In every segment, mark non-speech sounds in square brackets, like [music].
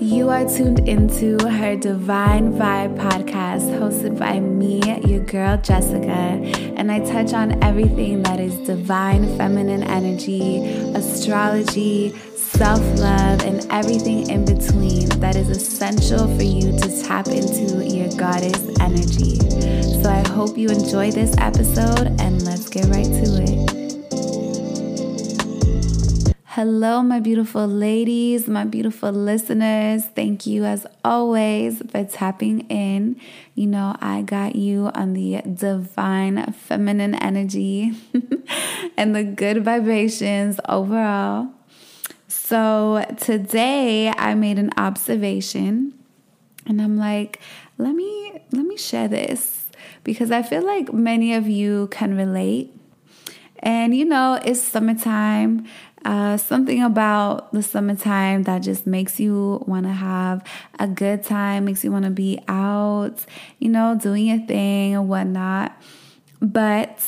You are tuned into her Divine Vibe podcast, hosted by me, your girl Jessica, and I touch on everything that is divine feminine energy, astrology, self love, and everything in between that is essential for you to tap into your goddess energy. So I hope you enjoy this episode, and let's get right to it. Hello, my beautiful ladies, my beautiful listeners. Thank you, as always, for tapping in. You know, I got you on the divine feminine energy [laughs] and the good vibrations overall. So, today I made an observation and I'm like, let me let me share this because I feel like many of you can relate. And you know, it's summertime. Uh, something about the summertime that just makes you want to have a good time, makes you want to be out, you know, doing your thing and whatnot. But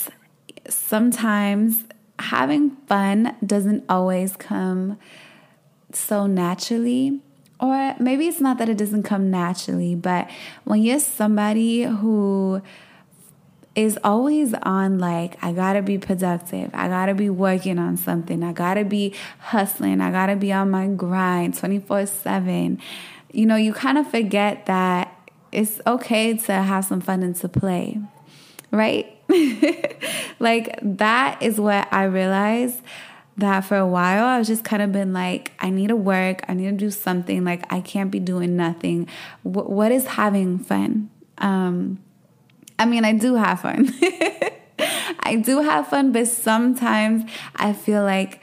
sometimes having fun doesn't always come so naturally. Or maybe it's not that it doesn't come naturally, but when you're somebody who is always on like I got to be productive. I got to be working on something. I got to be hustling. I got to be on my grind 24/7. You know, you kind of forget that it's okay to have some fun and to play. Right? [laughs] like that is what I realized that for a while I was just kind of been like, I need to work, I need to do something. Like I can't be doing nothing. W- what is having fun? Um, I mean, I do have fun. [laughs] I do have fun, but sometimes I feel like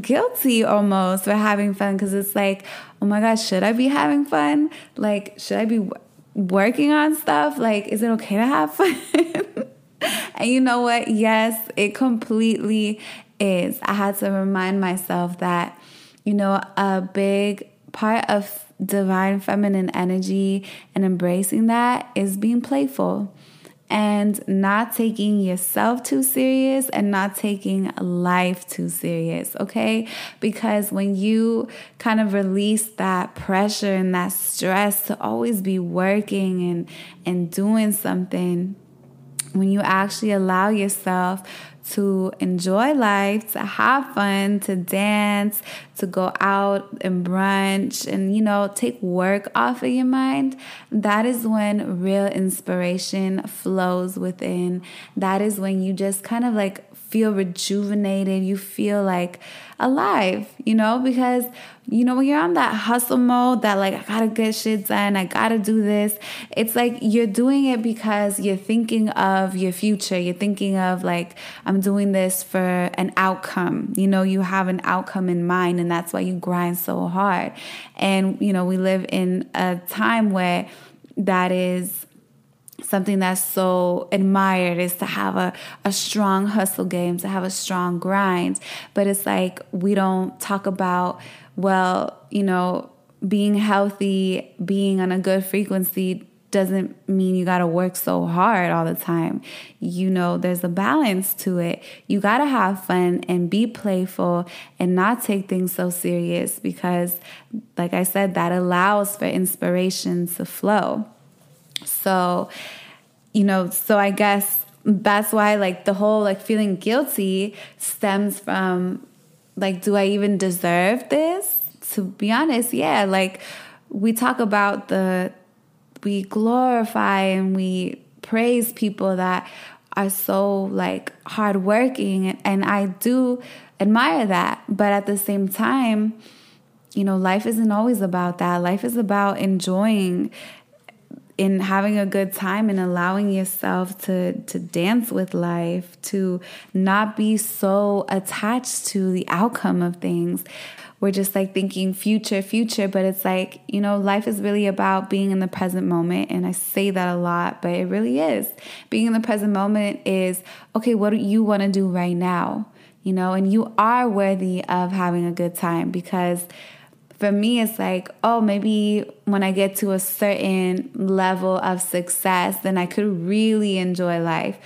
guilty almost for having fun because it's like, oh my gosh, should I be having fun? Like, should I be working on stuff? Like, is it okay to have fun? [laughs] and you know what? Yes, it completely is. I had to remind myself that, you know, a big part of divine feminine energy and embracing that is being playful and not taking yourself too serious and not taking life too serious, okay? Because when you kind of release that pressure and that stress to always be working and and doing something, when you actually allow yourself to enjoy life, to have fun, to dance, to go out and brunch, and you know, take work off of your mind, that is when real inspiration flows within. That is when you just kind of like feel rejuvenated, you feel like alive, you know, because you know when you're on that hustle mode that like I gotta get shit done, I gotta do this, it's like you're doing it because you're thinking of your future. You're thinking of like I'm doing this for an outcome. You know, you have an outcome in mind and that's why you grind so hard. And you know, we live in a time where that is something that's so admired is to have a, a strong hustle game, to have a strong grind. But it's like we don't talk about, well, you know, being healthy, being on a good frequency doesn't mean you got to work so hard all the time. You know, there's a balance to it. You got to have fun and be playful and not take things so serious because, like I said, that allows for inspiration to flow. So, you know, so I guess that's why like the whole like feeling guilty stems from like, do I even deserve this? To be honest, yeah, like we talk about the, we glorify and we praise people that are so like hardworking and I do admire that. But at the same time, you know, life isn't always about that. Life is about enjoying in having a good time and allowing yourself to to dance with life to not be so attached to the outcome of things. We're just like thinking future future but it's like you know life is really about being in the present moment and i say that a lot but it really is. Being in the present moment is okay what do you want to do right now? You know and you are worthy of having a good time because for me, it's like, oh, maybe when I get to a certain level of success, then I could really enjoy life.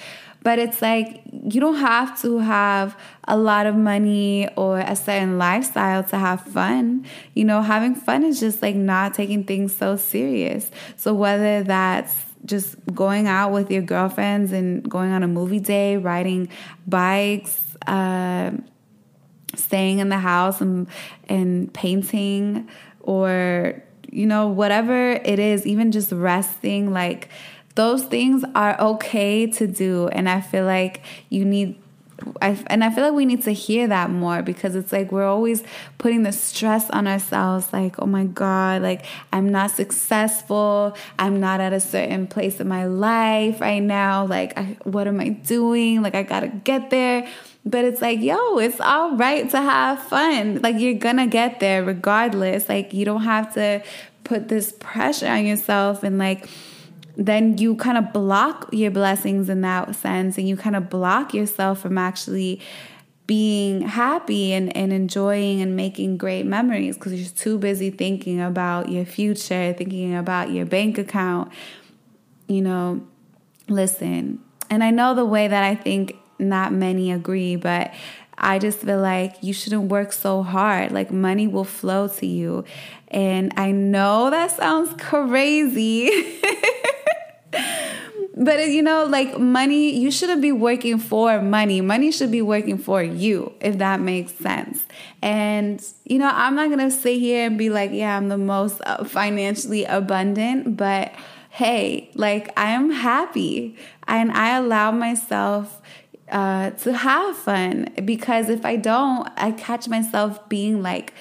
But it's like you don't have to have a lot of money or a certain lifestyle to have fun. You know, having fun is just like not taking things so serious. So whether that's just going out with your girlfriends and going on a movie day, riding bikes, uh, staying in the house and and painting or you know whatever it is even just resting like those things are okay to do. And i feel like you need I, and I feel like we need to hear that more because it's like we're always putting the stress on ourselves like, oh my God, like I'm not successful. I'm not at a certain place in my life right now. Like, I, what am I doing? Like, I gotta get there. But it's like, yo, it's all right to have fun. Like, you're gonna get there regardless. Like, you don't have to put this pressure on yourself and like, then you kind of block your blessings in that sense and you kind of block yourself from actually being happy and, and enjoying and making great memories because you're too busy thinking about your future, thinking about your bank account. You know, listen, and I know the way that I think not many agree, but I just feel like you shouldn't work so hard. Like money will flow to you. And I know that sounds [laughs] crazy. [laughs] but you know, like money, you shouldn't be working for money. Money should be working for you, if that makes sense. And, you know, I'm not to sit here and be like, yeah, I'm the most uh, financially abundant, but hey, like I am happy and I allow myself uh, to have fun because if I don't, I catch myself being like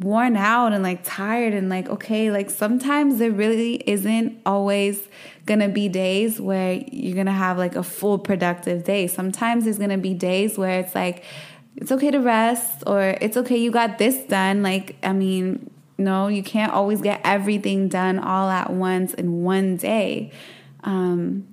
worn out and like tired and like, okay, like sometimes there really isn't always gonna be days where you're gonna have like a full productive day. Sometimes there's gonna be days where it's like, it's okay to rest or it's okay, you got this done. Like, I mean, no, you can't always get everything done all at once in one day. Um,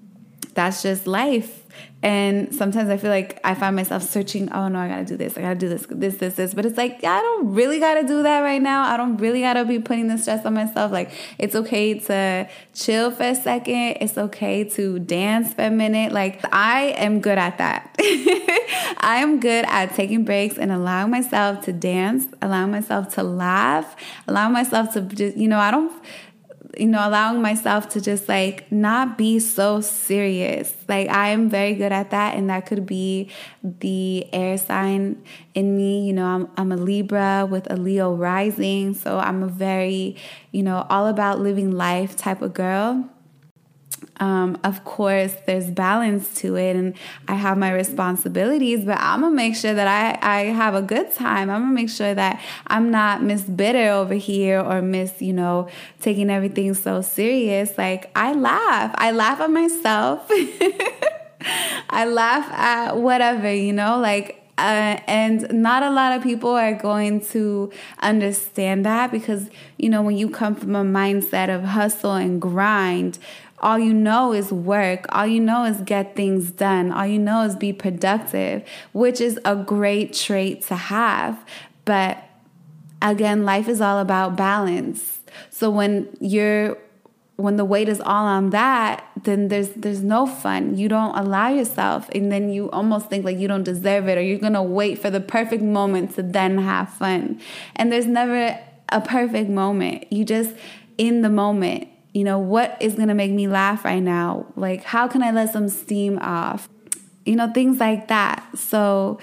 that's just life. And sometimes I feel like I find myself searching, oh no, I gotta do this, I gotta do this, this, this, this. But it's like, I don't really gotta do that right now. I don't really gotta be putting the stress on myself. Like, it's okay to chill for a second, it's okay to dance for a minute. Like, I am good at that. [laughs] I am good at taking breaks and allowing myself to dance, allowing myself to laugh, allowing myself to just, you know, I don't you know, allowing myself to just like not be so serious. Like I am very good at that, and that could be the air sign in me. You know, I'm I'm a Libra with a Leo rising, so I'm a very, you know, all about living life type of girl um, of course, there's balance to it, and I have my responsibilities, but I'm gonna make sure that I, I have a good time. I'm gonna make sure that I'm not miss bitter over here or miss, you know, taking everything so serious. Like, I laugh, I laugh at myself, [laughs] I laugh at whatever, you know, like uh, and not a lot of people are going to understand that because you know when you come from a mindset of hustle and grind all you know is work. All you know is get things done. All you know is be productive, which is a great trait to have. But again, life is all about balance. So when you're when the weight is all on that, then there's there's no fun. You don't allow yourself and then you almost think like you don't deserve it or you're going to wait for the perfect moment to then have fun. And there's never a perfect moment. You just in the moment you know, what is going to make me laugh right now? Like, how can I let some steam off? You know, things like that. So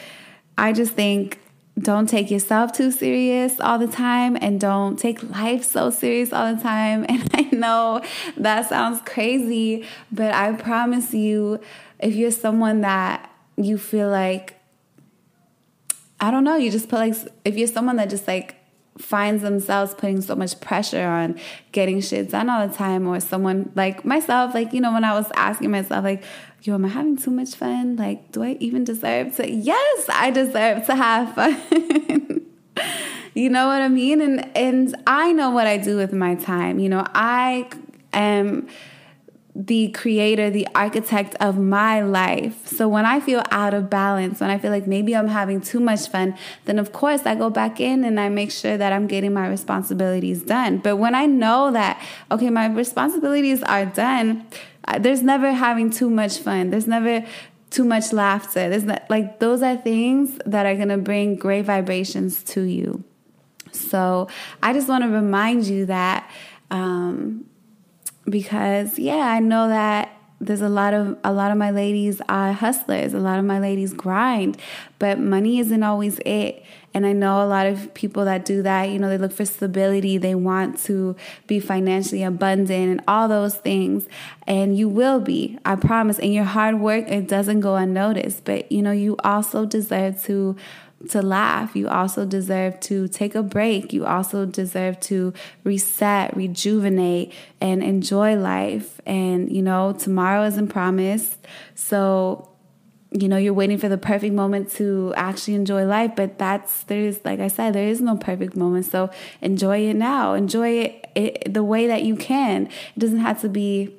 I just think don't take yourself too serious all the time and don't take life so serious all the time. [laughs] And I know that sounds crazy, but I promise you, if you're someone that you feel like, I don't know, you just put like, if you're someone that just like finds themselves putting so much pressure on getting shit done all the time or someone like myself like you know when i was asking myself like yo am i having too much fun? Like do i even deserve to yes i deserve to have fun. [laughs] You know what i mean? And and i know what i do with my time. You know i am the creator, the architect of my life. So when I feel out of balance, when I feel like maybe I'm having too much fun, then of course I go back in and I make sure that I'm getting my responsibilities done. But when I know that, okay, my responsibilities are done, there's never having too much fun. There's never too much laughter. There's not, like those are things that are gonna bring great vibrations to you. So I just want to remind you that um, because yeah, I know that there's a lot of a lot of my ladies are hustlers a lot of my ladies grind but money isn't always it. And i know a lot of people that do that you know they look for stability they want to be financially abundant and all those things. And you will be i promise. And your hard work it doesn't go unnoticed but you know you also deserve to to laugh. You also deserve to take a break. You also deserve to reset, rejuvenate, and enjoy life. And, you know, tomorrow isn't promised. So, you know, you're waiting for the perfect moment to actually enjoy life. But that's, there's, like I said, there is no perfect moment. So enjoy it now. Enjoy it, it the way that you can. It doesn't have to be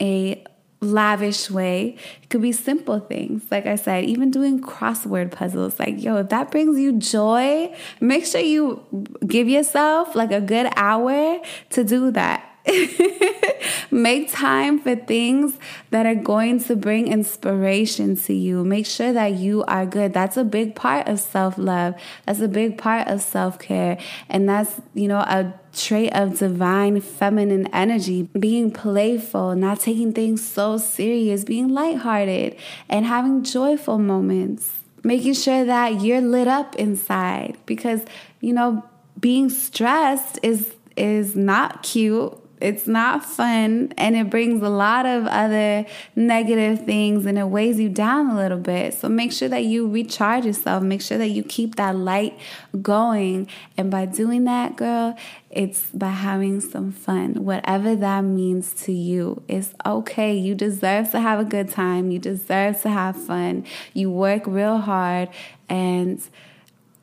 a lavish way. It could be simple things. Like I said, even doing crossword puzzles. Like, yo, if that brings you joy, make sure you give yourself like a good hour to do that. [laughs] Make time for things that are going to bring inspiration to you. Make sure that you are good. That's a big part of self love. That's a big part of self care. And that's, you know, a trait of divine feminine energy, being playful, not taking things so serious, being lighthearted, and having joyful moments. Making sure that you're lit up inside because, you know, being stressed is is not cute it's not fun and it brings a lot of other negative things and it weighs you down a little bit. So make sure that you recharge yourself. Make sure that you keep that light going. And by doing that, girl, it's by having some fun, whatever that means to you. It's okay. You deserve to have a good time. You deserve to have fun. You work real hard and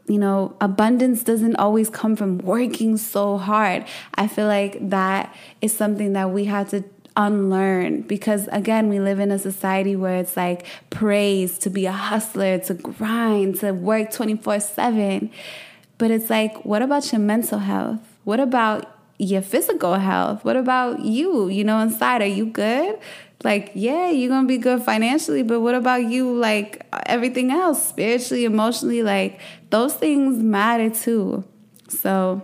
you know, abundance doesn't always come from working so hard. I feel like that is something that we have to unlearn because again we live in a society where it's like praise to be a hustler to grind to work 24/7 but it's like what about your mental health? What about your physical health? What about you? You know inside are you good like yeah you're gonna be good financially but what about you like everything else spiritually emotionally like those things matter too. So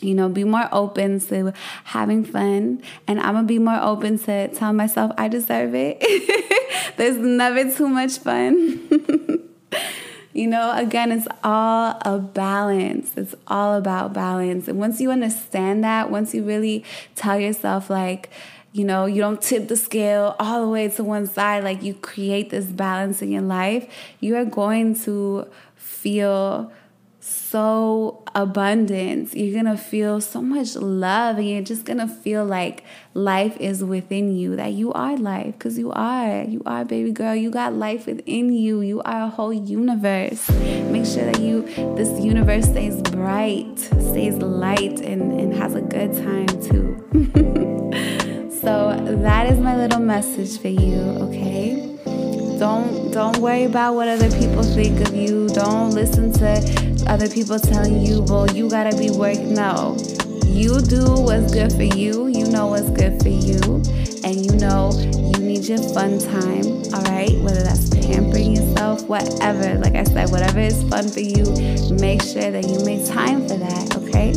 you know be more open to having fun and i'm gonna be more open to tell myself i deserve it. [laughs] There's never too much fun. [laughs] You know again it's all a balance. It's all about balance. And once you understand that once you really tell yourself like you know, you don't tip the scale all the way to one side, like you create this balance in your life, you are going to feel so abundant. You're gonna feel so much love, and you're just gonna feel like life is within you, that you are life, because you are. You are, baby girl. You got life within you. You are a whole universe. Make sure that you, this universe stays bright, stays light, and, and has a good time too. [laughs] So that is my little message for you, okay? Don't don't worry about what other people think of you. Don't listen to other people telling you, well, you gotta be working. No. You do what's good for you. You know what's good for you. And you know you need your fun time, all right? Whether that's pampering yourself, whatever. Like I said, whatever is fun for you, make sure that you make time for that, okay?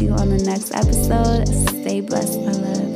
You on the next episode. Stay blessed, my loves.